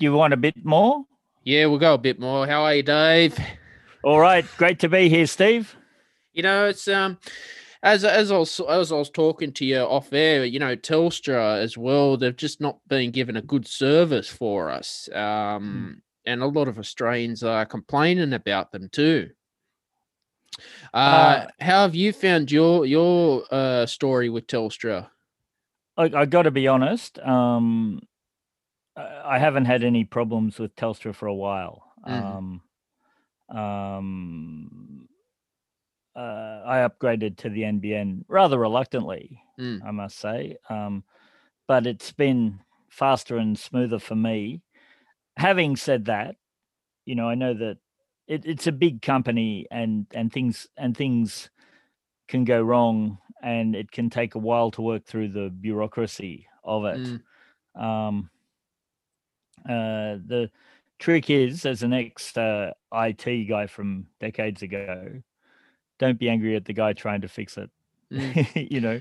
You want a bit more? Yeah, we'll go a bit more. How are you, Dave? All right. Great to be here, Steve. You know, it's um as as I was as I was talking to you off air, you know, Telstra as well, they've just not been given a good service for us. Um and a lot of Australians are complaining about them too. Uh, Uh, how have you found your your uh story with Telstra? I, I got to be honest. Um, I haven't had any problems with Telstra for a while. Mhm. Um, um, uh, I upgraded to the NBN rather reluctantly, Mm. I must say. Um, but it's been faster and smoother for me. Having said that, you know, I know that it, it's a big company and and things and things can go wrong and it can take a while to work through the bureaucracy of it. Mm. Um, uh, the trick is, as an ex uh, IT guy from decades ago, don't be angry at the guy trying to fix it. Mm. you know,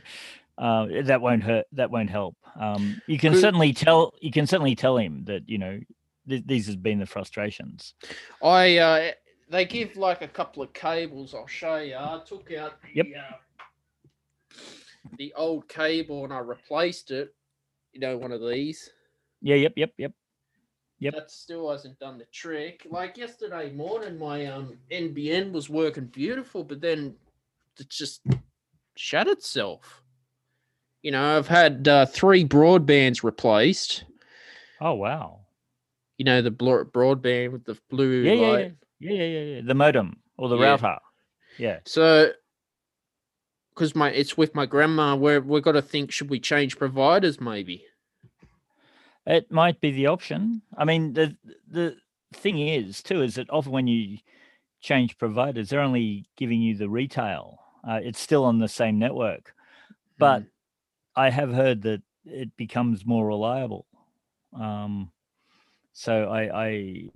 uh, that won't hurt. That won't help. Um, you can Could- certainly tell. You can certainly tell him that you know th- these has been the frustrations. I uh, they give like a couple of cables. I'll show you. I took out the Yep. uh, the old cable and I replaced it. You know, one of these. Yeah. Yep. Yep. Yep. Yep. That still hasn't done the trick. Like yesterday morning, my um NBN was working beautiful, but then it just shut itself. You know, I've had uh, three broadbands replaced. Oh wow. You know, the blo- broadband with the blue Yeah. Yeah. light. Yeah. Yeah. Yeah. yeah. The modem or the Yeah. router. Yeah. So, because my it's with my grandma, we're we've got to think: should we change providers? Maybe. It might be the option. I mean, the the thing is too is that often when you change providers, they're only giving you the retail. Uh, it's still on the same network, but Mm. I have heard that it becomes more reliable. Um, so I I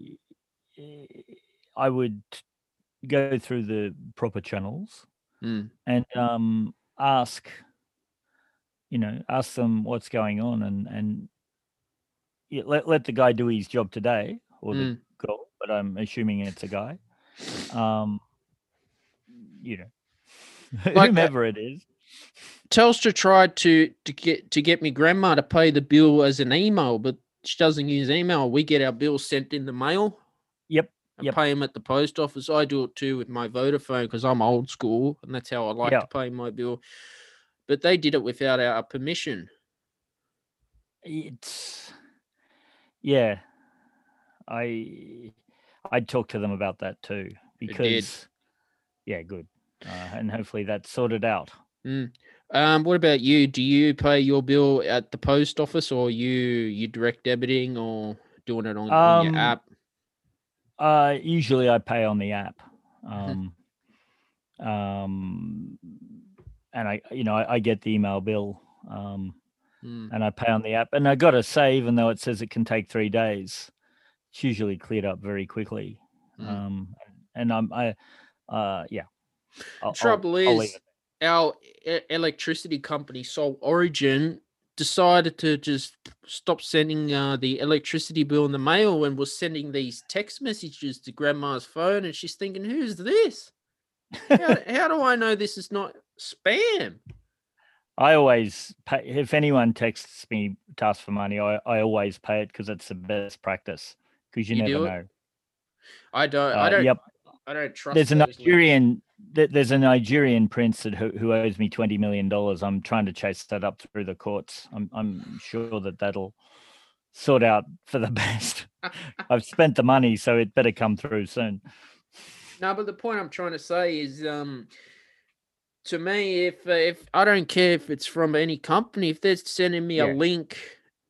I would go through the proper channels Mm. and um, ask, you know, ask them what's going on and and yeah, let let the guy do his job today or the Mm. girl, but I'm assuming it's a guy. Um, you know, Like that- it is. Telstra tried to to get to get me grandma to pay the bill as an email, but she doesn't use email. We get our bills sent in the mail Yep. and Yep. pay them at the post office. I do it too with my Vodafone because I'm old school and that's how I like Yeah. to pay my bill. But they did it without our permission. It's yeah. I I'd talk to them about that too did. because yeah, good. Uh, and hopefully that's sorted out. Um, what about you? Do you pay your bill at the post office or you you direct debiting or doing it on, on Um, your app? Uh, usually I pay on the app. Mm-hmm. Um, um, and I, you know, I, I get the email bill, um, Mm. and I pay on the app. And I got to say, even though it says it can take three days, it's usually cleared up very quickly. Mm. Um, and I'm, I, uh, yeah. I'll- I'll- Trouble I'll is, our e- electricity company, Sol Origin, decided to just stop sending uh, the electricity bill in the mail and was sending these text messages to grandma's phone. And she's thinking, who's this? How, how do I know this is not spam? I always pay if anyone texts me to ask for money. I, I always pay it because it's the best practice. Because you, You never know. I don't. I Uh, don't. yep. I don't trust. there's a. Nigerian th- there's a Nigerian prince that who, who owes me twenty million dollars. I'm trying to chase that up through the courts. I'm I'm sure that that'll sort out for the best. I've spent the money, so it better come through soon. No, but the point I'm trying to say is, um, to me, if uh, if I don't care if it's from any company, if they're sending me Yeah. a link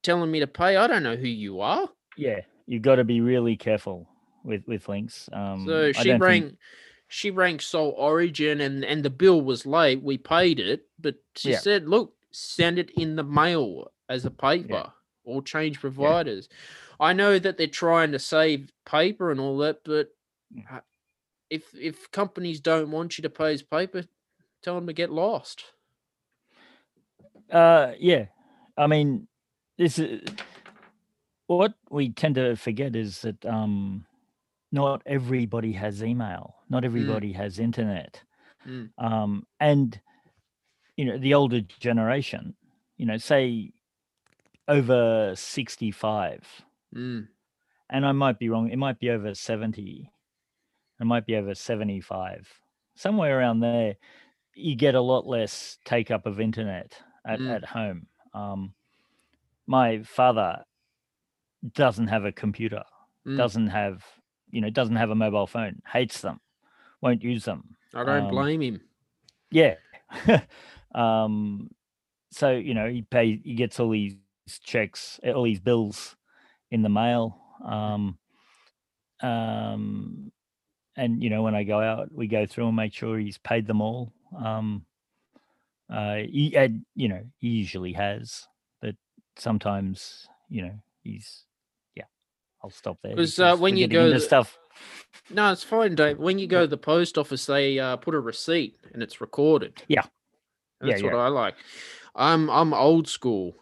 telling me to pay, I don't know who you are. Yeah, you've got to be really careful with with links. Um, So she rang, think- she rang Soul Origin, and and the bill was late. We paid it, but she Yeah. said, "Look, send it in the mail as a paper, or change providers." I know that they're trying to save paper and all that, but Yeah. uh, if if companies don't want you to pay as paper, tell them to get lost. Uh, yeah. I mean, this is what we tend to forget is that um, not everybody has email, not Mm, everybody has internet, mm, um, and you know the older generation, you know, say over sixty-five, mm, and I might be wrong. It might be over seventy. It might be over seventy-five, somewhere around there. You get a lot less take up of internet at, mm, at home. Um, my father doesn't have a computer. mm. doesn't have you know doesn't have a mobile phone hates them won't use them I don't um, blame him. yeah um so you know he pays, he gets all these checks all these bills in the mail um um and you know when i go out we go through and make sure he's paid them all um uh he and you know he usually has but sometimes you know he's yeah i'll stop there 'Cause, uh, because when you go th- stuff No, it's fine, Dave. When you go to the post office, they uh, put a receipt and it's recorded. Yeah. And Yeah, that's what yeah. I like. I'm I'm old school.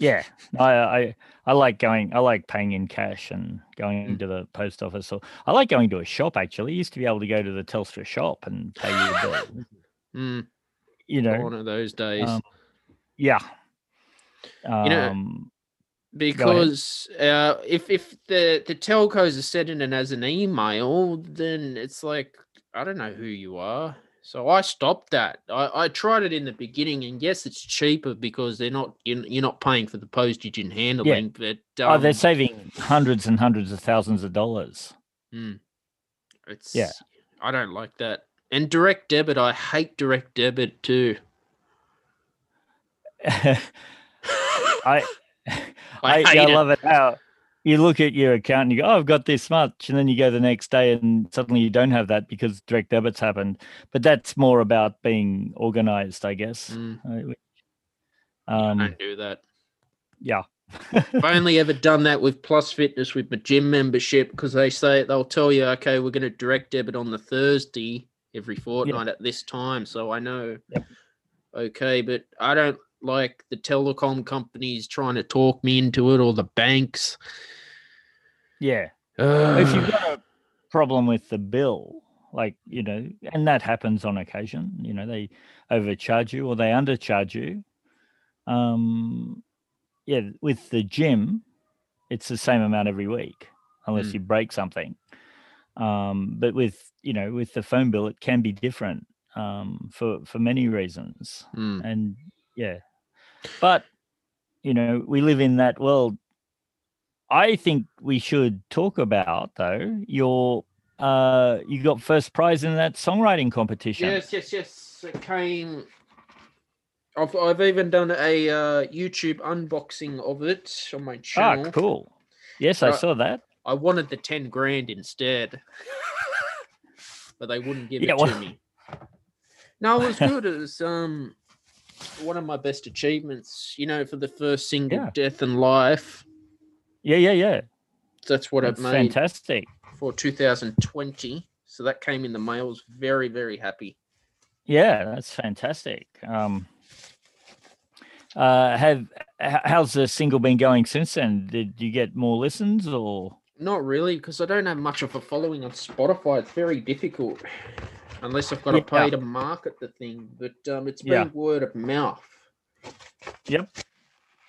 Yeah, I, I I like going. I like paying in cash and going Mm. to the post office. Or I like going to a shop. Actually, I used to be able to go to the Telstra shop and pay you a bill. Mm, You know, one of those days. um, yeah. You know, Um, because uh, if if the the telcos are sending it as an email, then it's like I don't know who you are. So I stopped that. I, I tried it in the beginning, and yes, it's cheaper because they're not you're, not paying for the postage and handling. Yeah. But um, oh, they're saving hundreds and hundreds of thousands of dollars. mm, it's Yeah. I don't like that. And direct debit, I hate direct debit too. I I, I yeah, I love it how you look at your account and you go, "Oh, I've got this much," and then you go the next day and suddenly you don't have that because direct debits happened. But that's more about being organized, I guess. Mm, Uh, which- I Um, don't do that. yeah, I've only ever done that with Plus Fitness with my gym membership because they say they'll tell you, okay, we're going to direct debit on the Thursday every fortnight at this time. So I know, Yep. okay, but I don't like the telecom companies trying to talk me into it or the banks. yeah. if you've got a problem with the bill, like you know, and that happens on occasion, you know, they overcharge you or they undercharge you. Um, yeah, with the gym, it's the same amount every week, unless Mm. you break something. Um, but with you know, with the phone bill, it can be different um, for for many reasons, Mm, and yeah, but you know, we live in that world. I think we should talk about though your uh you got first prize in that songwriting competition. Yes, yes, yes. It came. I've, I've even done a uh, YouTube unboxing of it on my Ah, channel. cool. Yes, I Right. saw that. I wanted the 10 grand instead, but they wouldn't give Yeah, it well- to me. No, it was good. It was um one of my best achievements, you know, for the first single, Yeah. Death and Life. Yeah, yeah, yeah. That's what That's it made fantastic. for 2020. So that came in the mail. I was very, very happy. Yeah, that's fantastic. Um uh have how's the single been going since then? Did you get more listens or Not really, because I don't have much of a following on Spotify. It's very difficult unless I've got to Yeah. pay to market the thing. But um, it's been Yeah. word of mouth. Yep.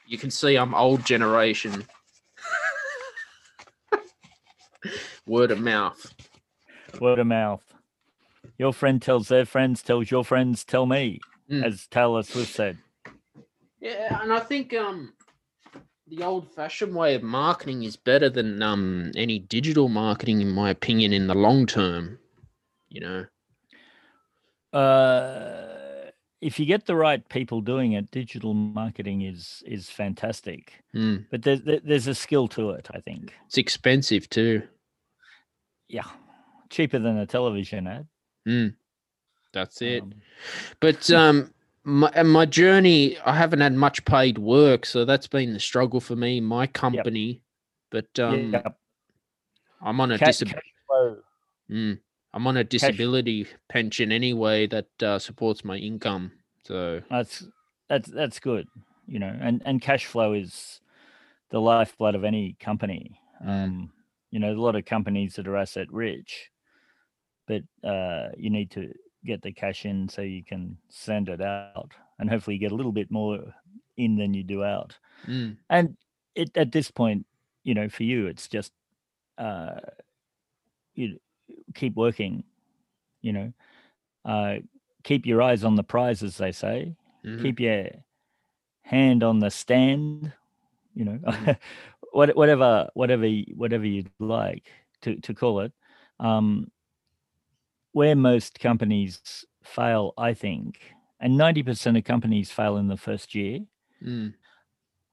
You can see I'm old generation. word of mouth. word of mouth? Your friend tells their friends, tells your friends, tell me, Mm. as Taylor Swift said. Yeah, and I think um the old fashioned way of marketing is better than um any digital marketing in my opinion in the long term. You know. Uh, if you get the right people doing it, digital marketing is is fantastic. Mm. But there's there's a skill to it. I think. It's expensive too. Yeah, cheaper than a television ad. Mm. That's it. Um, But um, my my journey, I haven't had much paid work, so that's been the struggle for me. My company, but um, yeah, I'm on a ca- disab- cash flow. mm, I'm on a disability pension anyway that uh, supports my income. So That's that's that's good. You know, and and cash flow is the lifeblood of any company. Mm. Um, you know, a lot of companies that are asset rich, but uh, you need to get the cash in so you can send it out, and hopefully get a little bit more in than you do out. Mm. And it at this point, you know, for you, it's just uh, you keep working. You know, uh, keep your eyes on the prize, as they say. Mhm. Keep your hand on the stand. You know, Mhm. whatever, whatever, whatever you'd like to to call it. Um, where most companies fail, I think, and ninety percent of companies fail in the first year. Mm.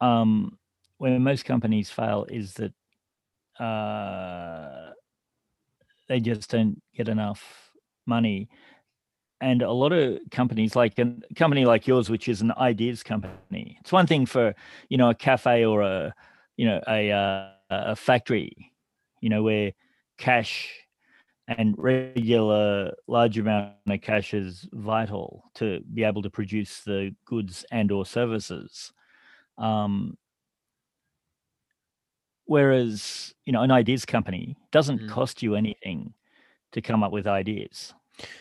um, where most companies fail is that uh, they just don't get enough money. And a lot of companies, like a company like yours, which is an ideas company, it's one thing for you know a cafe or a you know a uh, a factory, you know where cash and regular large amount of cash is vital to be able to produce the goods and or services. Um, whereas you know an ideas company doesn't Mm. cost you anything to come up with ideas.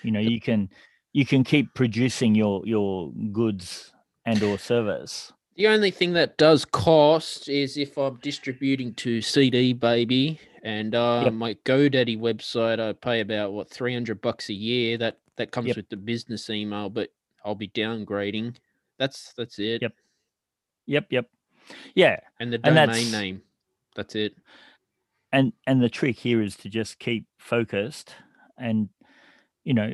You know you can you can keep producing your your goods and or service. The only thing that does cost is if I'm distributing to CD Baby and uh, Yep. my GoDaddy website. I pay about what three hundred bucks a year. That that comes Yep. with the business email, but I'll be downgrading. That's that's it. Yep. Yep, yep. Yeah, And the domain that's- name. That's it. and and the trick here is to just keep focused and you know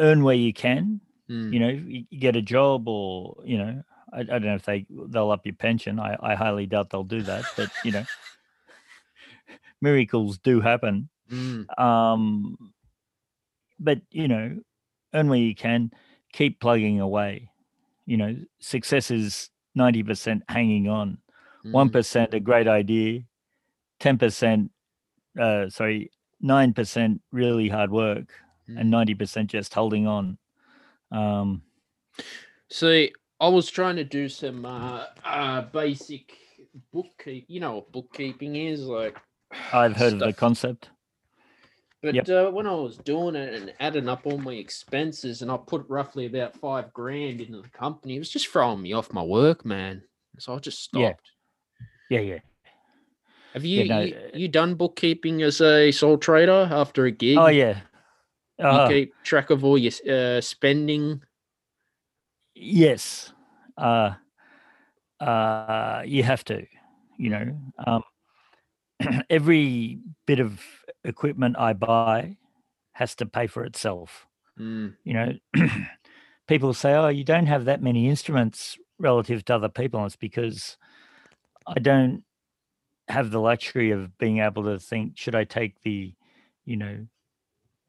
earn where you can Mm. you know you, get a job or you know I, I don't know if they they'll up your pension I, I highly doubt they'll do that but you know miracles do happen Mm. um but you know earn where you can keep plugging away you know success is 90% hanging on one Mm. percent a great idea, ten percent, uh, sorry, nine percent really hard work, Mm. and ninety percent just holding on. Um, See, I was trying to do some uh, uh, basic bookkeep. You know what bookkeeping is, like. I've heard of the concept. But Yep. uh, when I was doing it and adding up all my expenses, and I put roughly about five grand into the company, it was just throwing me off my work, man. So I just stopped. Yeah, yeah. Yeah. Have you, no, you uh, you done bookkeeping as a sole trader after a gig? Oh yeah. You Uh, keep track of all your uh, spending. yes. Uh, uh, you have to. You know, um, every bit of equipment I buy has to pay for itself. Mm, you know, people say, "Oh, you don't have that many instruments relative to other people." And it's because I don't have the luxury of being able to think, should I take the, you know,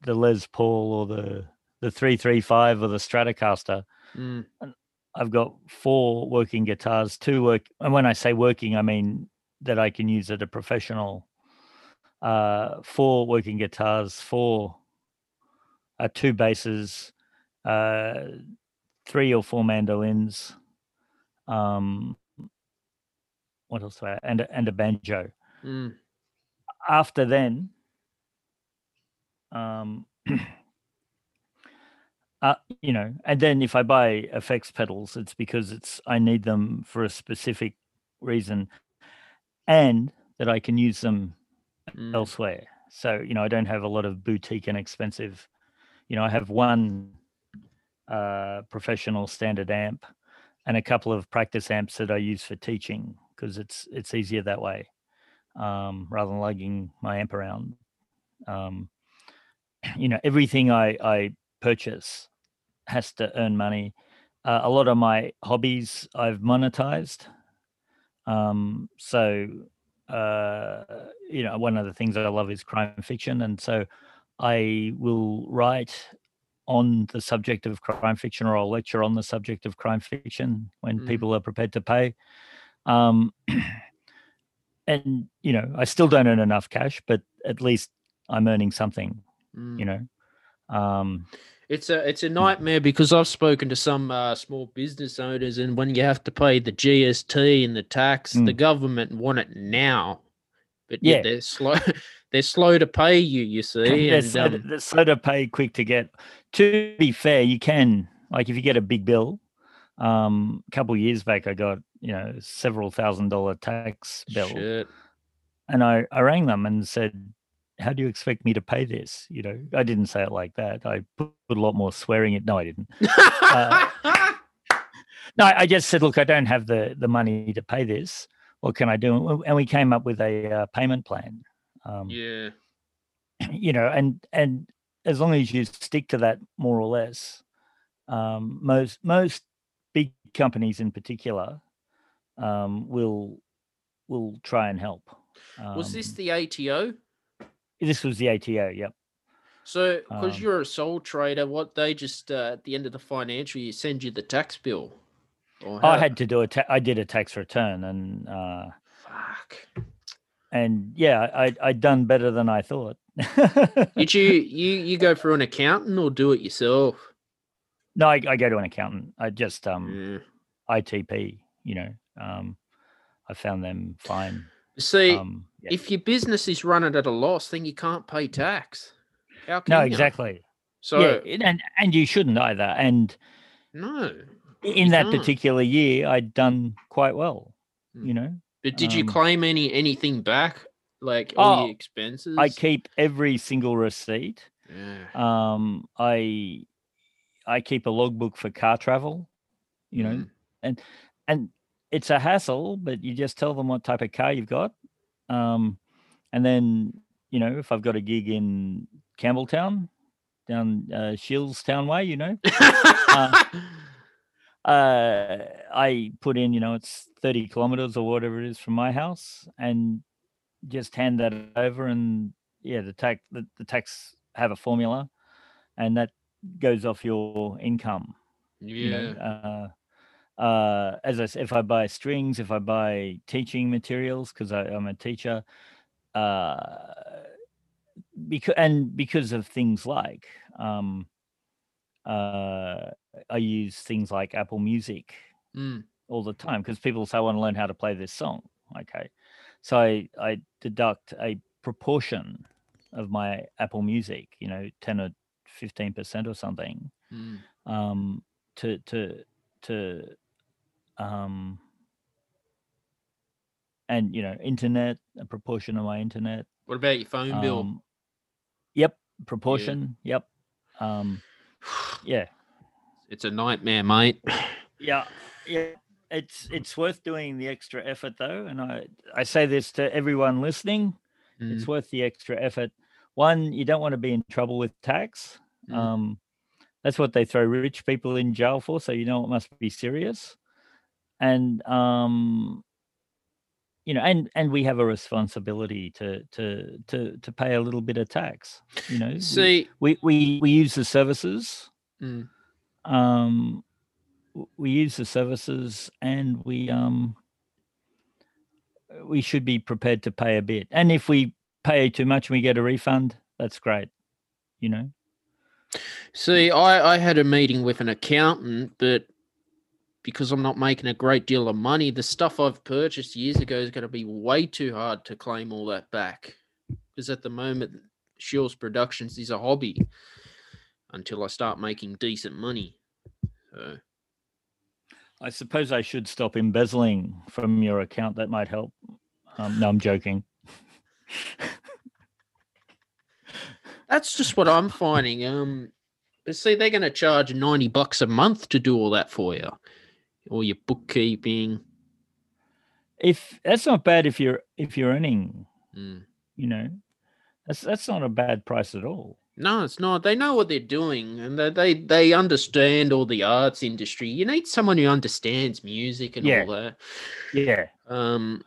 the Les Paul or the the three three five or the Stratocaster? mm, I've got four working guitars, two work, and when I say working, I mean that I can use at a professional. Uh, four working guitars, four, uh, two basses, uh, three or four mandolins. Um, what else? do I- And a- and a banjo. mm, After then, um, uh, you know, and then if I buy effects pedals, it's because it's I need them for a specific reason, and that I can use them mm, elsewhere. So you know, I don't have a lot of boutique and expensive. You know, I have one uh, professional standard amp and a couple of practice amps that I use for teaching because it's it's easier that way um, rather than lugging my amp around. Um, you know, everything I I purchase has to earn money. Uh, a lot of my hobbies I've monetized. Um, so uh, you know, one of the things that I love is crime fiction, and so I will write on the subject of crime fiction, or I'll lecture on the subject of crime fiction when Mm. people are prepared to pay. Um, and you know, I still don't earn enough cash, but at least I'm earning something. mm. You know, um, It's a it's a nightmare because I've spoken to some uh, small business owners, and when you have to pay the GST and the tax, the Mm. government want it now, but Yeah. they're slow. they're slow to pay you. You see, they're, and so, um, they're slow to pay, quick to get. To be fair, you can like if you get a big bill. Um, a couple years back, I got you know several thousand dollar tax bill, shit. and I I rang them and said, "How do you expect me to pay this?" You know, I didn't say it like that. I put, a lot more swearing it. No, I didn't. Uh, No, I just said, "Look, I don't have the the money to pay this. What can I do?" And we- came up with a uh, payment plan. Um, yeah, you know and and as long as you stick to that more or less um, most most companies in particular um, will will try and help was this Um, the ATO? this was the ato yep So, because um, you're a sole trader, what they just uh, at the end of the financial year send you the tax bill? Or i had to do a ta- i did a tax return and uh fuck. and yeah i i'd done better than i thought Did you you you go for an accountant or do it yourself? No I, I go to an accountant i just um itp you know um i found them fine See, um yeah. if your business is running at a loss, then you can't pay tax. How can no you? exactly So yeah, and- and you shouldn't either. And no. in that can't. particular year, I'd done quite well. Mm. You know, But did you um, claim any anything back, like all Oh, your expenses? I keep every single receipt. Yeah. Um, I I keep a logbook for car travel. You know, Mm. and it's a hassle, but you just tell them what type of car you've got. Um, and then you know, if I've got a gig in Campbelltown, down uh, Shillstown way, you know, uh, I put in, you know, it's 30 kilometers or whatever it is from my house and just hand that over. And yeah, the tax, the, the tax have a formula and that goes off your income. You yeah. know, uh, uh, as I said, if I buy strings, if I buy teaching materials, because I'm a teacher, uh, because and because of things like um, uh, I use things like Apple Music Mm. all the time because people say I want to learn how to play this song. Okay, so I I deduct a proportion of my Apple Music, you know, ten or fifteen percent or something, Mm. um, to to to um, and you know, internet a proportion of my internet. What about your phone bill? Um, yep, proportion. Yep. Um, yeah. It's a nightmare, mate. Yeah, yeah. It's it's worth doing the extra effort though, and I I say this to everyone listening. Mm. It's worth the extra effort. One, you don't want to be in trouble with tax. Mm. Um, that's what they throw rich people in jail for. So you know it must be serious. And um, you know, and and we have a responsibility to to to to pay a little bit of tax. You know, See, we we we use the services mm, um we use the services and we um we should be prepared to pay a bit and if we pay too much and we get a refund that's great you know see, I I had a meeting with an accountant, but because I'm not making a great deal of money, the stuff I've purchased years ago is going to be way too hard to claim all that back. Because at the moment, Shiels Productions is a hobby until I start making decent money. So i suppose i should stop embezzling from your account that might help um, no i'm joking that's just what I'm finding. Um, but see, they're going to charge ninety bucks a month to do all that for you, all your bookkeeping. if that's not bad if you're if you're earning Mm. you know that's that's not a bad price at all No, it's not. They know what they're doing, and they they, they understand all the arts industry. You need someone who understands music and Yeah. all that. yeah Um,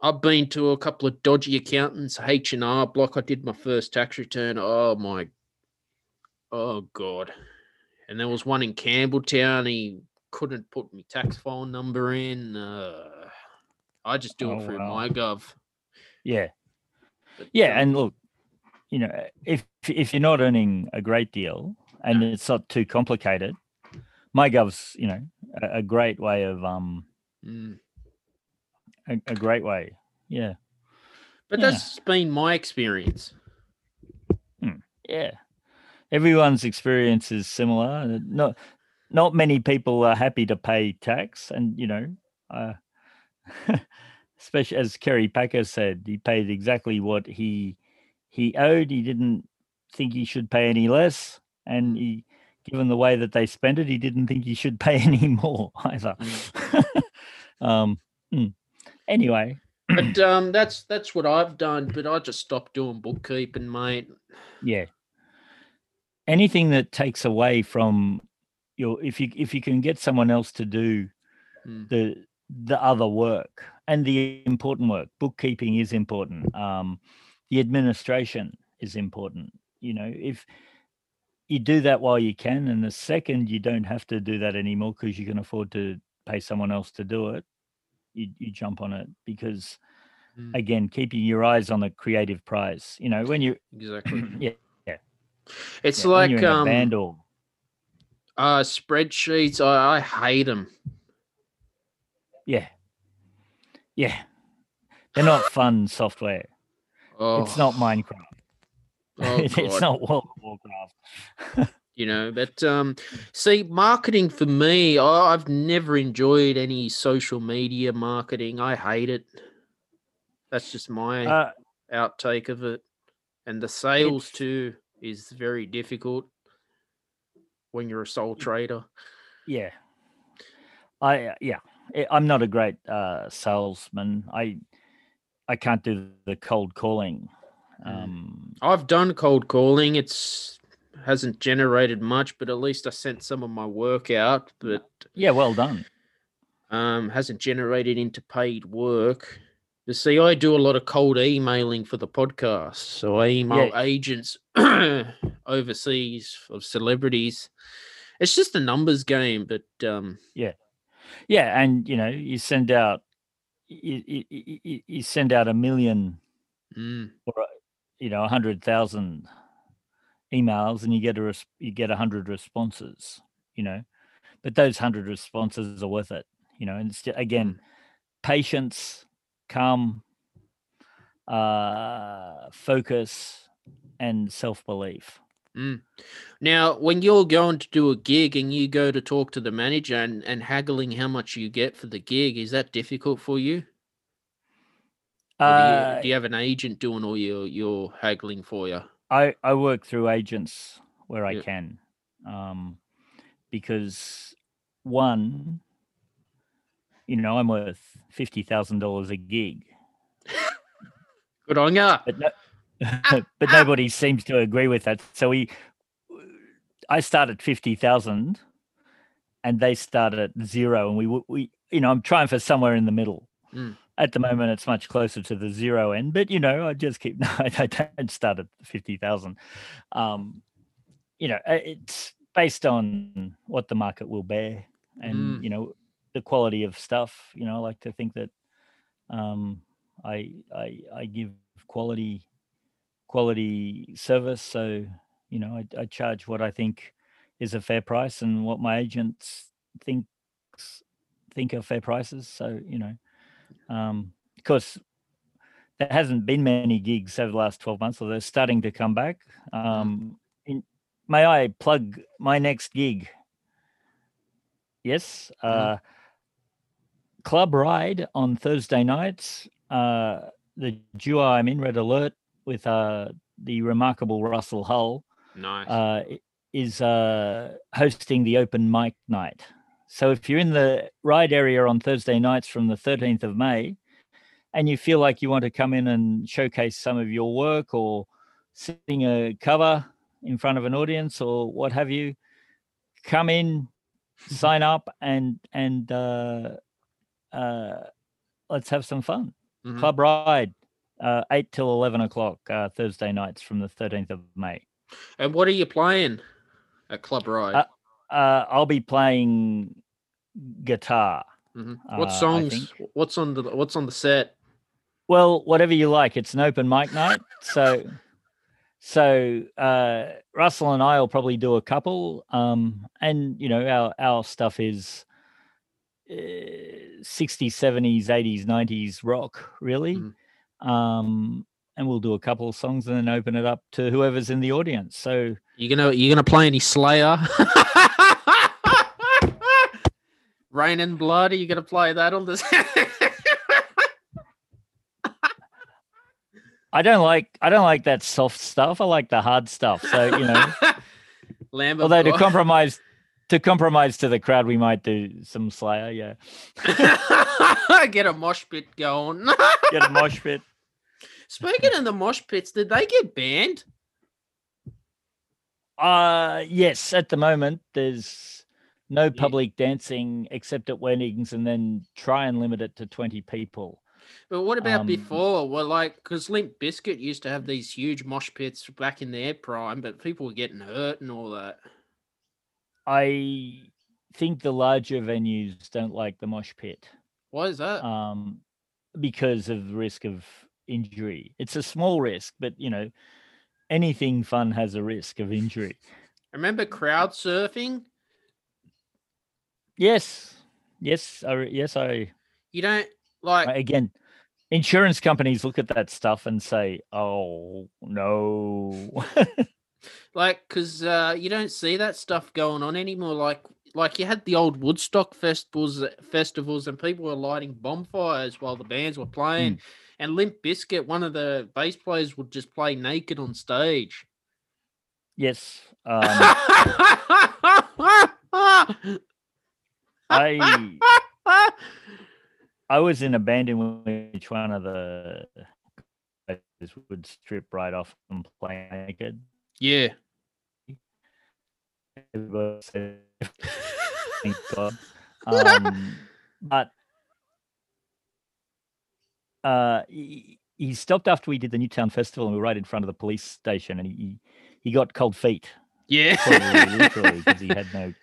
I've been to a couple of dodgy accountants, H and R Block. I did my first tax return. Oh my, oh god! And there was one in Campbelltown. He couldn't put my tax file number in. Uh, I just do Oh, it through wow. MyGov. yeah But, Yeah, um, and look, you know, if if you're not earning a great deal, and it's not too complicated. MyGov's, you know, a, a great way of um, Mm. A, a great way. Yeah, But Yeah. that's been my experience. yeah. Everyone's experience is similar. Not not many people are happy to pay tax, and you know, uh, especially as Kerry Packer said, he paid exactly what he he owed. He didn't think he should pay any less, and he, given the way that they spent it, he didn't think he should pay any more either. um, mm. Anyway, But um, that's that's what I've done. But I just stopped doing bookkeeping, mate. yeah. Anything that takes away from your if you if you can get someone else to do Mm. the the other work and the important work bookkeeping is important um the administration is important you know if you do that while you can and the second you don't have to do that anymore because you can afford to pay someone else to do it you, you jump on it because Mm. again keeping your eyes on the creative prize you know when you Exactly. yeah It's yeah, like you're in a um, band or uh, spreadsheets. I, I hate them. yeah yeah they're not fun software Oh, it's not minecraft Oh, it's not World of Warcraft. You know but um see marketing for me I, i've never enjoyed any social media marketing i hate it that's just my Uh, outtake of it and the sales too is very difficult when you're a sole trader yeah, I yeah, I'm not a great uh, salesman. I I can't do the cold calling. Mm. Um, i've done cold calling it's hasn't generated much but at least i sent some of my work out but yeah, well done. um, hasn't generated into paid work. You see, I do a lot of cold emailing for the podcast. So I email Yeah. agents overseas of celebrities. It's just a numbers game, but um, Yeah, yeah, and you know you send out you, you, you- send out a million mm, or you know a hundred thousand emails and you get a res- you get a hundred responses. You know, but those hundred responses are worth it. You know, and it's again patience, calm, uh, focus, and self belief. mm. now when you're going to do a gig and you go to talk to the manager and, and haggling how much you get for the gig, is that difficult for you? Or do, Uh, you do you have an agent doing all your your haggling for you? I I work through agents where I Yeah. can, um, because one, you know, I'm worth fifty thousand dollars a gig, Good on ya. but no, but nobody seems to agree with that. So we, I start at fifty thousand, and they start at zero, and we we you know I'm trying for somewhere in the middle. Mm. At the moment, it's much closer to the zero end, but you know I just keep no, I don't start at fifty thousand. Um, you know, uh, it's based on what the market will bear, and Mm. you know the quality of stuff. You know, I like to think that um, I I I give quality quality service. So you know, I, I charge what I think is a fair price and what my agents think think are fair prices. So you know, um, of course, there hasn't been many gigs over the last twelve months, so they're starting to come back. Um, in, may I plug my next gig? Yes. Uh, Club Ryde on Thursday nights. Uh, the duo I'm in, Red Alert, with uh, the remarkable Russell Hull, Nice. uh, is uh, hosting the open mic night. So if you're in the Ryde area on Thursday nights from the 13th of May, and you feel like you want to come in and showcase some of your work or sing a cover in front of an audience or what have you, come in, sign up, and and uh, uh, let's have some fun. Mhm. Club Ryde, uh, eight till eleven o'clock uh, Thursday nights from the 13th of May. And what are you playing at Club Ryde? Uh, Uh, I'll be playing guitar. Mhm. uh, What I songs? What's on the What's on the set? Well, whatever you like. It's an open mic night, so so uh, Russell and I will probably do a couple, um, and you know our our stuff is uh, 60s, 70s, 80s, 90s rock, really. Mm. Um, and we'll do a couple of songs and then open it up to whoever's in the audience. So You gonna you gonna play any Slayer? Raining Blood. Are you gonna play that on this? I don't like I don't like that soft stuff. I like the hard stuff. So you know, Lamb although to compromise to compromise to the crowd, we might do some Slayer. Yeah, get a mosh pit going. get a mosh pit. Speaking of the mosh pits, did they get banned? Uh yes. At the moment, there's no Yeah. public dancing except at weddings, and then try and limit it to twenty people. But what about Um, before? Well, like, because Limp Bizkit used to have these huge mosh pits back in their prime, but people were getting hurt and all that. I think the larger venues don't like the mosh pit. Why is that? um, because of the risk of injury. It's a small risk, but you know, anything fun has a risk of injury. Remember crowd surfing? Yes, yes, I, yes. I You don't like. Again, insurance companies look at that stuff and say, "Oh no." like because uh, you don't see that stuff going on anymore like like you had the old woodstock festivals festivals and people were lighting bonfires while the bands were playing and Limp Bizkit one of the bass players would just play naked on stage yes, um, I I was in a band in which one of the guys would strip right off and play naked. yeah Thank God. Um, but uh, he, he stopped after we did the Newtown Festival and we were right in front of the police station and he he, got cold feet, probably yeah literally, because he had no.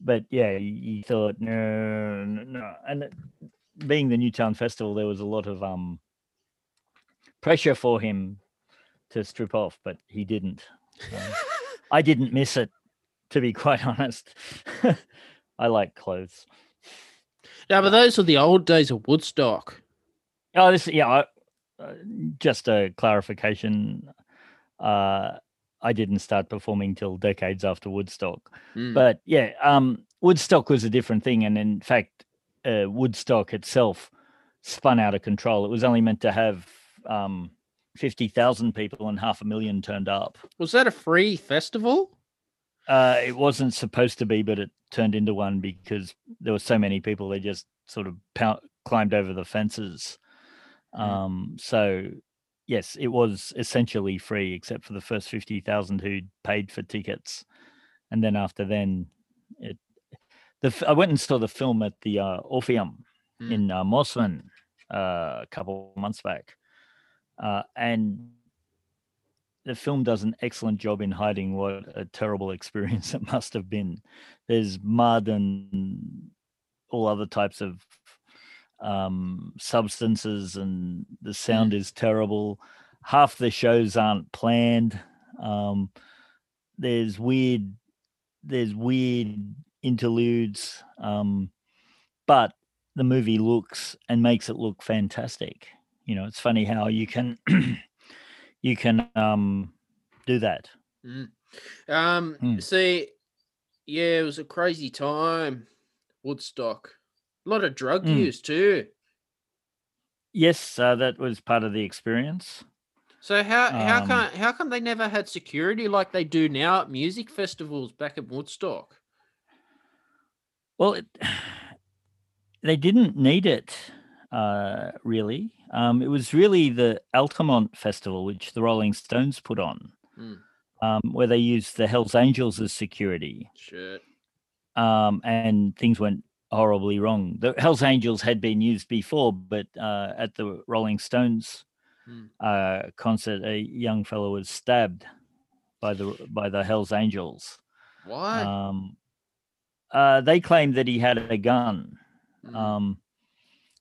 But yeah, he, he thought no, no, no, and it- being the Newtown Festival, there was a lot of um pressure for him to strip off, but he didn't. So. I didn't miss it, to be quite honest. I like clothes. no but those are the old days of woodstock Oh, this yeah. I, uh, just a clarification. Uh, I didn't start performing till decades after Woodstock, Mm. but yeah, um, Woodstock was a different thing, and in fact, uh, Woodstock itself spun out of control. It was only meant to have um, fifty thousand people, and half a million turned up. was that a free festival Uh, it wasn't supposed to be, but it turned into one because there were so many people. They just sort of climbed over the fences. Mm. Um, so yes, it was essentially free, except for the first fifty thousand who paid for tickets, and then after then, it. The I went and saw the film at the uh, Orpheum Mm. in uh, Mosman uh, a couple of months back, uh, and the film does an excellent job in hiding what a terrible experience it must have been. There's mud and all other types of um, substances, and the sound is terrible. Half the shows aren't planned. Um, there's weird, there's weird interludes, um, but the movie looks and makes it look fantastic. You know, it's funny how you can you can um do that. Mm. Um, Hmm. see, yeah, it was a crazy time. Woodstock, a lot of drug Mm. use too. Yes, uh, that was part of the experience. So how how Um, come how come they never had security like they do now at music festivals back at Woodstock? Well, it, they didn't need it uh, really. Um, it was really the Altamont Festival, which the Rolling Stones put on, Mm. um, where they used the Hells Angels as security, Shit. um, and things went horribly wrong. The Hells Angels had been used before, but uh, at the Rolling Stones Mm. uh, concert, a young fellow was stabbed by the by the Hells Angels. What? Um, uh, they claimed that he had a gun. Mm. Um,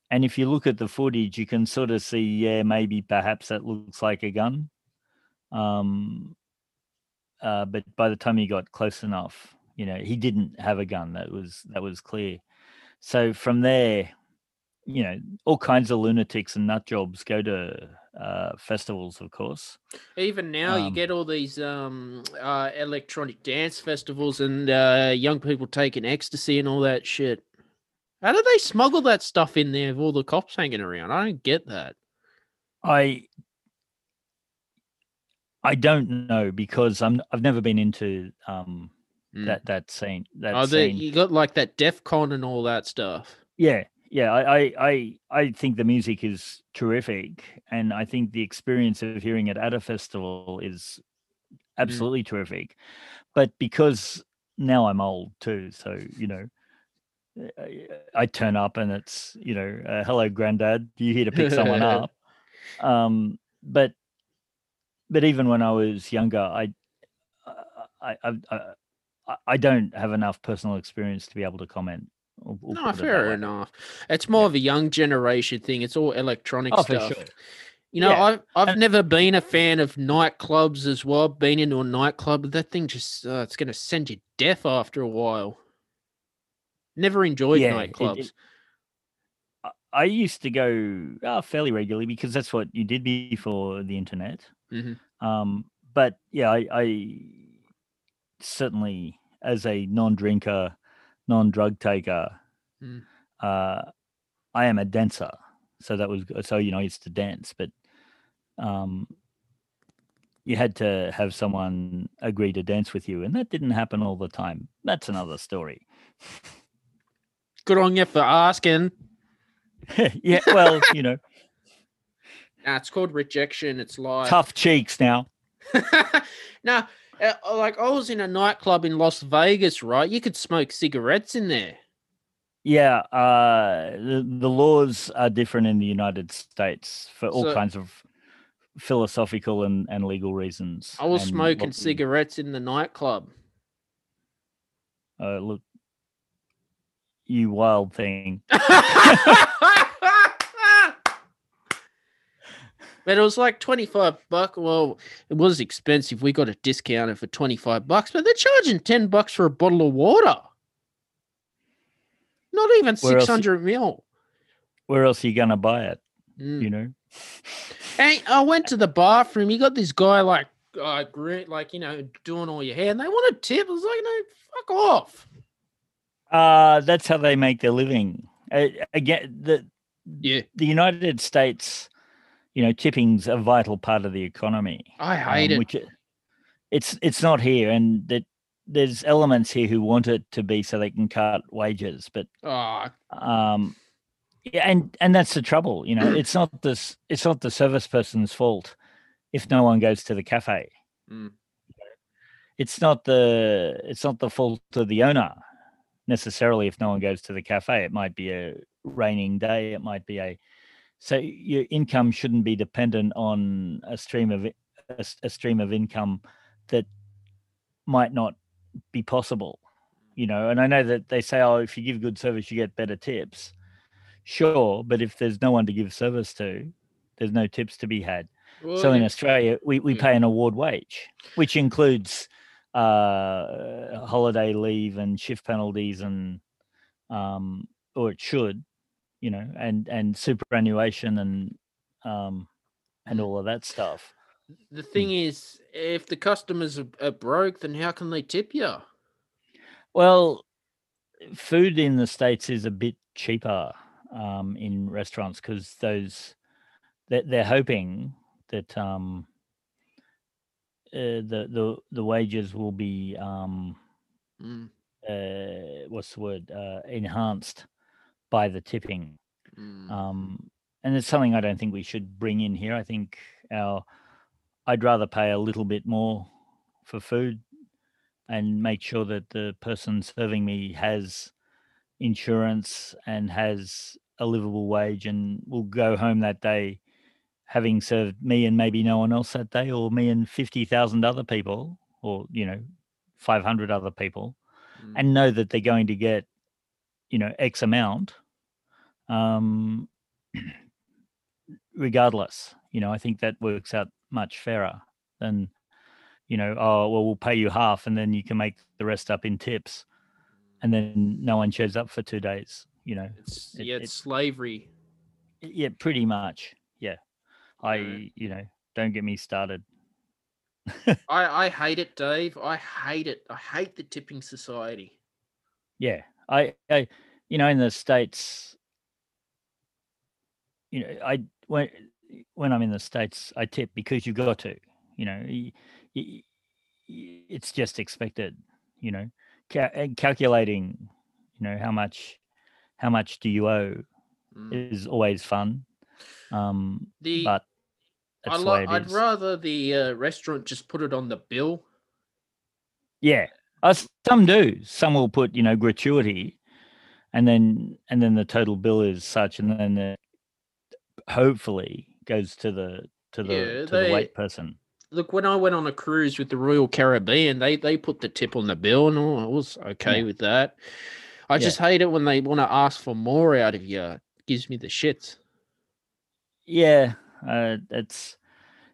and if you look at the footage, you can sort of see, yeah, maybe perhaps that looks like a gun. Um, uh, but by the time he got close enough, you know, he didn't have a gun. That was that was clear. So from there, you know, all kinds of lunatics and nut jobs go to uh, festivals, of course. Even now, you Um, get all these um, uh, electronic dance festivals and uh, young people taking ecstasy and all that shit. How do they smuggle that stuff in there with all the cops hanging around? I don't get that. I I don't know because I'm I've never been into um Mm. that that scene that Oh, the, scene. you got like that Defqon and all that stuff. Yeah, yeah. I, I I I think the music is terrific, and I think the experience of hearing it at a festival is absolutely terrific. But because now I'm old too, so you know, I, I turn up and it's you know, uh, hello, granddad, you here to pick someone up? Um, but but even when I was younger, I I I, I, don't have enough personal experience to be able to comment. or- or No, put it fair enough. It's more of a young generation thing. It's all electronic Oh, stuff. sure. You know, Yeah, I've I've and- never been a fan of nightclubs as well. Been into a nightclub, that thing just uh, it's going to send you deaf after a while. Never enjoyed Yeah, nightclubs. it- I- I used to go uh, fairly regularly because that's what you did before the internet. Mhm. Um, but yeah, I, I certainly, as a non-drinker, non-drug taker, Mm. uh, I am a dancer. So that was so you know I used to dance, but um, you had to have someone agree to dance with you, and that didn't happen all the time. That's another story. Good on you for asking. yeah, well, you know, Nah, it's called rejection. It's like tough cheeks now. no, like I was in a nightclub in Las Vegas, right? You could smoke cigarettes in there. Yeah, uh, the, the laws are different in the United States for all So- kinds of philosophical and, and legal reasons. I was smoking cigarettes in the nightclub. Uh, look, you wild thing. But it was like 25 bucks. Well, it was expensive. We got it discounted for 25 bucks, but they're charging 10 bucks for a bottle of water. Not even Where else- 600 mil. Where else are you gonna buy it? Mm. You know? Hey, I went to the bathroom. You got this guy like, uh, like, you know, doing all your hair, and they want a tip. I was like, no, fuck off. Uh, that's how they make their living. Uh, again, the Yeah. the United States, you know, tipping's a vital part of the economy. I hate um, it. Which it- it's it's not here, and that there's elements here who want it to be so they can cut wages, but Oh, um, yeah, and and that's the trouble. You know, it's not this it's not the service person's fault if no one goes to the cafe. Mm. It's not the it's not the fault of the owner necessarily if no one goes to the cafe. It might be a raining day. It might be a so your income shouldn't be dependent on a stream of a, a stream of income that might not be possible you know? And i know that they say oh if you give good service you get better tips. Sure but if there's no one to give service to there's no tips to be had. Well, so in australia we, we Yeah. pay an award wage which includes uh holiday leave and shift penalties and um or it should you know and and superannuation and um and Mm. all of that stuff the thing is, if the customers are, are broke, then how can they tip you? Well, food in the states is a bit cheaper um, in restaurants because those they're, they're hoping that um, uh, the the the wages will be um, Mm, uh, what's the word uh, enhanced by the tipping. mm. Um, and it's something I don't think we should bring in here. I think our I'd rather pay a little bit more for food and make sure that the person serving me has insurance and has a livable wage and will go home that day having served me and maybe no one else that day or me and 50,000 other people or you know 500 other people Mm. and know that they're going to get you know x amount um regardless you know i think that works out much fairer than you know oh well we'll pay you half and then you can make the rest up in tips and then no one shows up for two days you know It's It- yeah, it- it's slavery. yeah pretty much yeah i Yeah. you know don't get me started I I hate it, Dave. I hate it. I hate the tipping society. yeah i i you know in the states you know i when when i'm in the states i tip because you got to you know it's just expected you know Ca- and calculating you know how much how much do you owe Mm. is always fun um The but I that's the way like. it I'd is. rather the uh, restaurant just put it on the bill. Yeah, uh, some do. Some will put, you know, gratuity, and then and then the total bill is such, and then it hopefully goes to the to the Yeah, to they- the white person. Look, when I went on a cruise with the Royal Caribbean, they they put the tip on the bill, and I was okay Yeah. with that. I Yeah. just hate it when they want to ask for more out of you. It gives me the shits. Yeah, uh, it's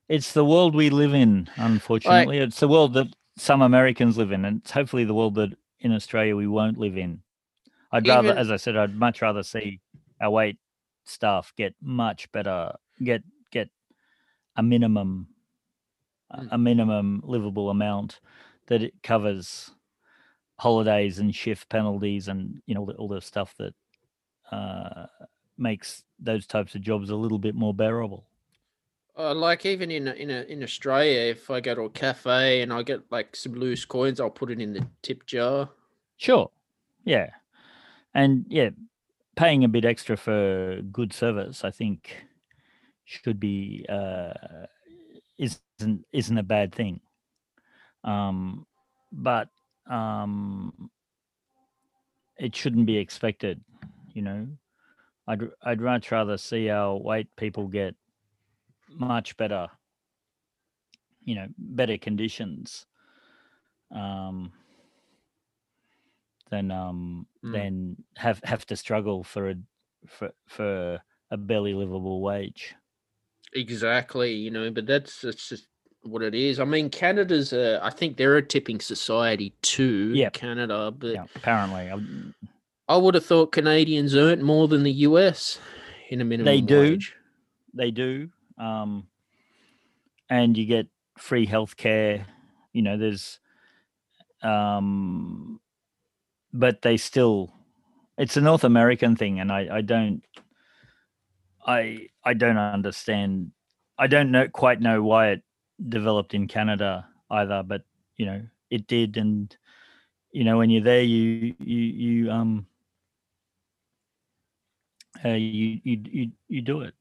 it's the world we live in. Unfortunately, it's the world that some Americans live in, and it's hopefully the world that in Australia we won't live in. I'd rather, as I said, I'd much rather see our wait staff get much better, get get a minimum, a- Mm. a minimum livable amount that it covers holidays and shift penalties and you know all the, all the stuff that uh, makes those types of jobs a little bit more bearable. Uh, like even in in a, in Australia, if I go to a cafe and I get like some loose coins, I'll put it in the tip jar. Sure. Yeah. And yeah, paying a bit extra for good service, I think should be uh isn't isn't a bad thing. Um but um it shouldn't be expected, you know. I'd I'd much rather see our wait people get much better you know, better conditions. Um than um Mm. than have have to struggle for a for for a barely livable wage. Exactly, you know, but that's that's just what it is. I mean, Canada's a, I think they're a tipping society too. Yep. Canada, but Yeah, apparently, um, I would have thought Canadians earned more than the US in a minimum they do. wage. they do. Um, and you get free healthcare. You know, there's, um, but they still, it's a North American thing, and I I don't, I I don't understand. I don't know quite know why it developed in Canada either, but you know it did, and you know when you're there, you you you um. Uh, you you you you do it,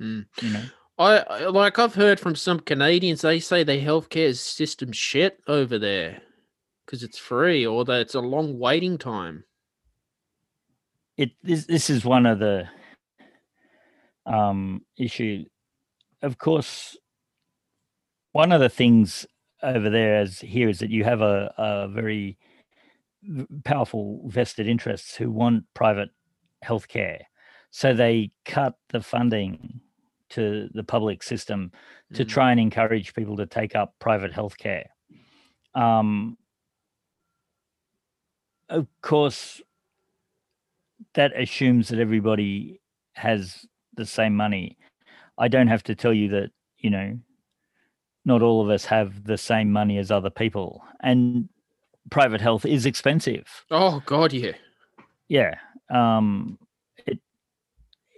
Mm. you know. I like I've heard from some Canadians. They say the healthcare system shit over there because it's free or that it's a long waiting time. it this, this is one of the um issue of course one of the things over there as here is that you have a, a very powerful vested interests who want private healthcare so they cut the funding to the public system to Mm. try and encourage people to take up private healthcare. Um, of course, that assumes that everybody has the same money. I don't have to tell you that, you know, not all of us have the same money as other people. And private health is expensive Oh God, yeah. yeah um it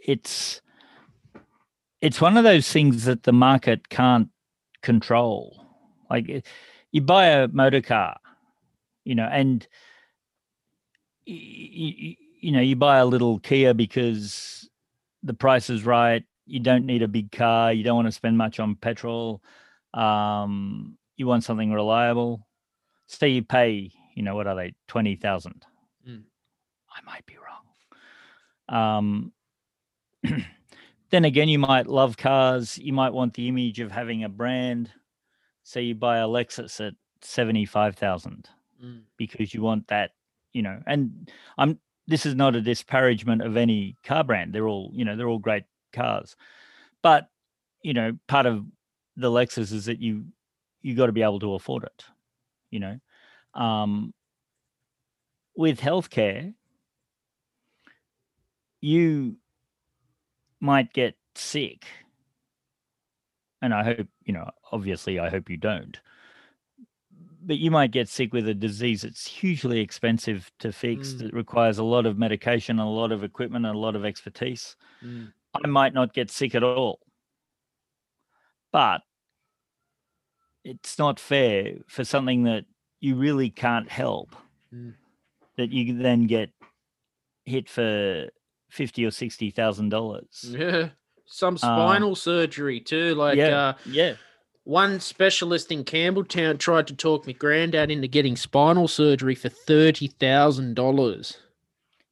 it's it's one of those things that the market can't control like you buy a motor car you know and you, you know you buy a little kia because the price is right you don't need a big car you don't want to spend much on petrol um you want something reliable so you pay you know what are they 20000 Mm. I might be wrong. Um, then again, you might love cars. You might want the image of having a brand. So you buy a Lexus at seventy-five thousand Mm. because you want that, you know. And I'm. This is not a disparagement of any car brand. They're all, you know, they're all great cars. But you know, part of the Lexus is that you you got to be able to afford it. You know, um, with healthcare, you might get sick, and I hope you know. Obviously, I hope you don't. But you might get sick with a disease that's hugely expensive to fix. Mm. That requires a lot of medication, a lot of equipment, and a lot of expertise. Mm. I might not get sick at all. But it's not fair for something that you really can't help Mm. that you then get hit for fifty or sixty thousand dollars. Yeah. Some spinal surgery too. Like yeah, uh, yeah, one specialist in Campbelltown tried to talk my granddad into getting spinal surgery for thirty thousand dollars.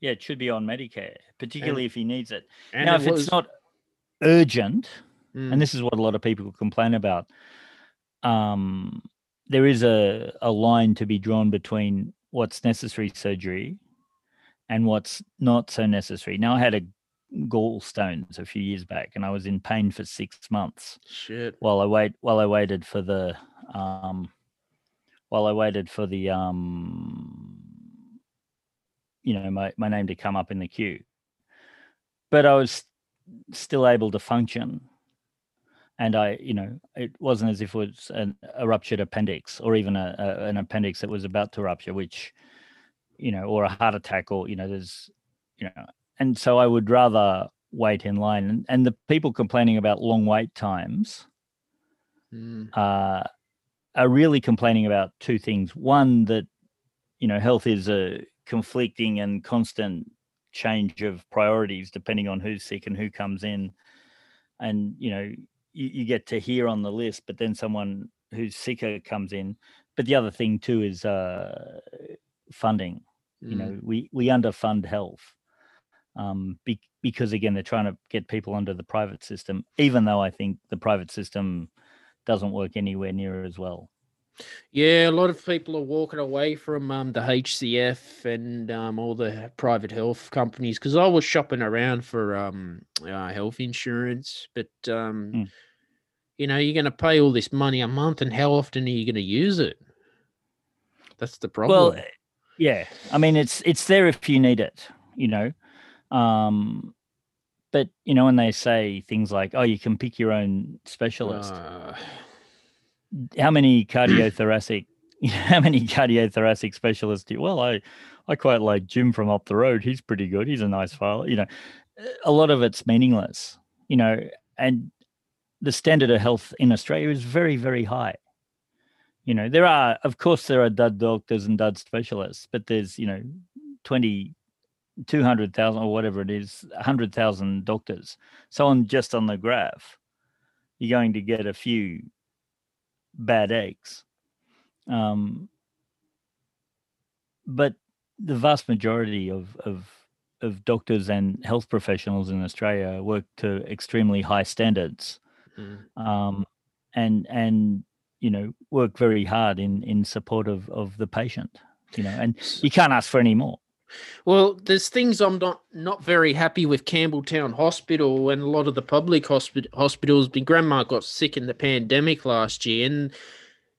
yeah. It should be on Medicare, particularly if he needs it. Now, it if was- it's not urgent, Mm, and this is what a lot of people complain about, um, there is a a line to be drawn between what's necessary surgery and what's not so necessary. Now, I had a gallstones a few years back, and I was in pain for six months. shit. while I wait while I waited for the um while I waited for the um you know my, my name to come up in the queue. But I was still able to function. And I, you know, it wasn't as if it was an, a ruptured appendix or even a, a an appendix that was about to rupture, which, you know, or a heart attack or, you know, there's, you know, and so I would rather wait in line. And, and the people complaining about long wait times, Mm, uh, are really complaining about two things. One, that you know, health is a conflicting and constant change of priorities depending on who's sick and who comes in, and you know, you, you get to hear on the list, but then someone who's sicker comes in. But the other thing too is uh, funding. You mm. know, we we underfund health. Um, be, because again, they're trying to get people under the private system, even though I think the private system doesn't work anywhere near as well. Yeah, a lot of people are walking away from um, the HCF and um, all the private health companies because I was shopping around for um, uh, health insurance, but um, Mm. you know, you're going to pay all this money a month, and how often are you going to use it? That's the problem. Well, eh, yeah. I mean, it's it's there if you need it, you know. Um, but you know, when they say things like, "Oh, you can pick your own specialist," Uh, how many cardiothoracic, you know, how many cardiothoracic specialists do? You, well, I I quite like Jim from up the road. He's pretty good. He's a nice fella. You know, a lot of it's meaningless. You know, and the standard of health in Australia is very, very high. You know, there are, of course, there are dud doctors and dud specialists, but there's, you know, 20, 200,000 or whatever it is, 100,000 doctors. So on just on the graph, you're going to get a few bad eggs. Um, but the vast majority of, of of doctors and health professionals in Australia work to extremely high standards, mm. um, and and you know work very hard in in support of of the patient. You know, and you can't ask for any more. Well, there's things I'm not not very happy with Campbelltown Hospital and a lot of the public hospi- hospitals. My grandma got sick in the pandemic last year, and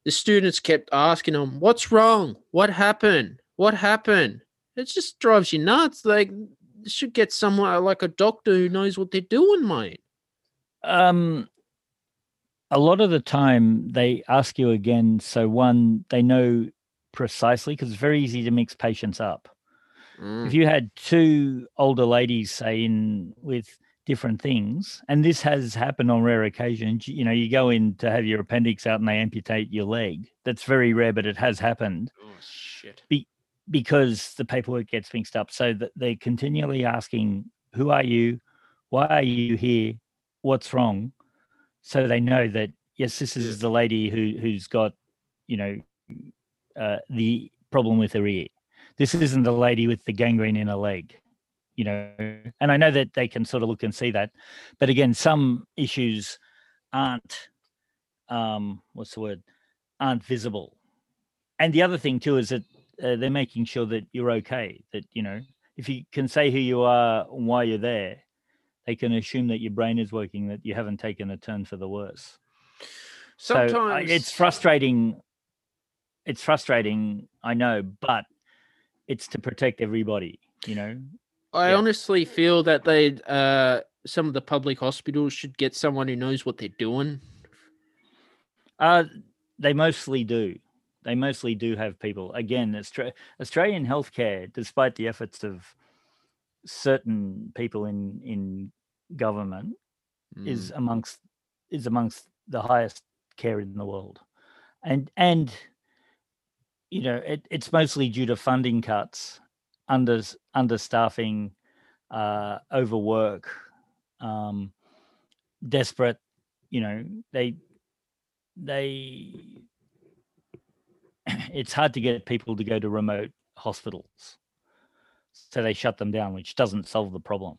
the students kept asking them, "What's wrong? What happened? What happened?" It just drives you nuts. Like, you should get someone like a doctor who knows what they're doing, mate. Um, a lot of the time they ask you again, so one they know precisely because it's very easy to mix patients up. Mm. if you had two older ladies say in with different things and this has happened on rare occasions you know you go in to have your appendix out and they amputate your leg. That's very rare but it has happened. Oh shit! because the paperwork gets mixed up so that they're continually asking who are you? Why are you here? What's wrong? So they know that yes this is the lady who who's got you know uh, the problem with her ear this isn't the lady with the gangrene in her leg you know? And i know that they can sort of look and see that but again some issues aren't um what's the word? Aren't visible. And the other thing too is that uh, they're making sure that you're okay that you know if you can say who you are and why you're there they can assume that your brain is working that you haven't taken a turn for the worse. So uh, Sometimes it's frustrating. It's frustrating, I know, but it's to protect everybody. You know, I yeah. honestly feel that they uh some of the public hospitals should get someone who knows what they're doing. Uh, they mostly do. They mostly do have people. Again, Austra- Australian healthcare, despite the efforts of certain people in in government, is Mm, amongst is amongst the highest care in the world, and and you know it, it's mostly due to funding cuts, under understaffing, uh, overwork, um, desperate. You know they they it's hard to get people to go to remote hospitals. So they shut them down which doesn't solve the problem.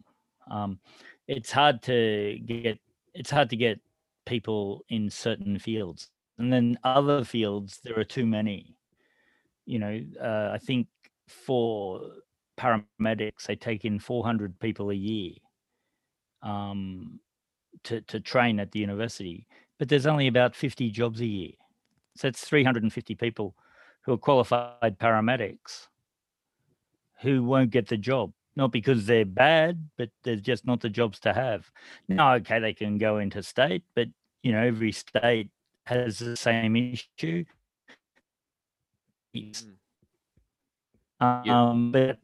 Um, it's hard to get it's hard to get people in certain fields. And then other fields there are too many you know uh, i think for paramedics they take in 400 people a year um, to, to train at the university but there's only about 50 jobs a year so it's 350 people who are qualified paramedics who won't get the job, not because they're bad, but there's just not the jobs to have. Now, okay, they can go into state, but you know, every state has the same issue. Mm. Um, but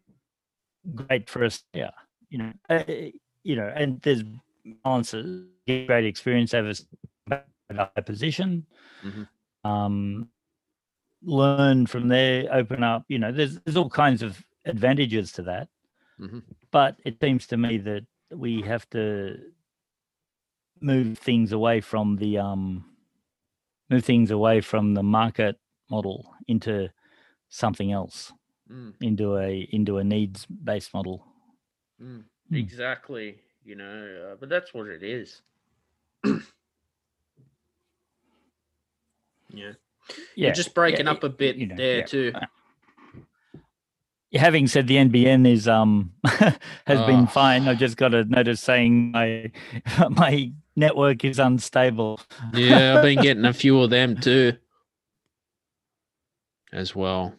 great for us, yeah. You know, uh, you know, and there's answers, get great experience over s- a position. Mhm. Um, learn from there, open up. You know, there's there's all kinds of advantages to that. Mhm. But it seems to me that we have to move things away from the um move things away from the market model into something else, Mm, into a into a needs based model. mm. Hmm. Exactly. You know, uh, but that's what it is. yeah. Yeah, You're just breaking yeah, up a bit you know, there yeah. too. having said the NBN is um has Oh. been fine. I've just got a notice saying my my network is unstable. Yeah, I've been getting a few of them too. As well.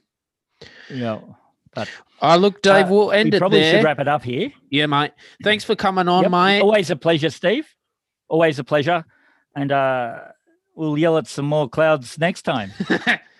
Yeah. but Oh, look, Dave, uh, we'll end we it probably there. should wrap it up here. Yeah, mate. Thanks for coming on, Yep, mate. Always a pleasure, Steve. Always a pleasure. And uh we'll yell at some more clouds next time.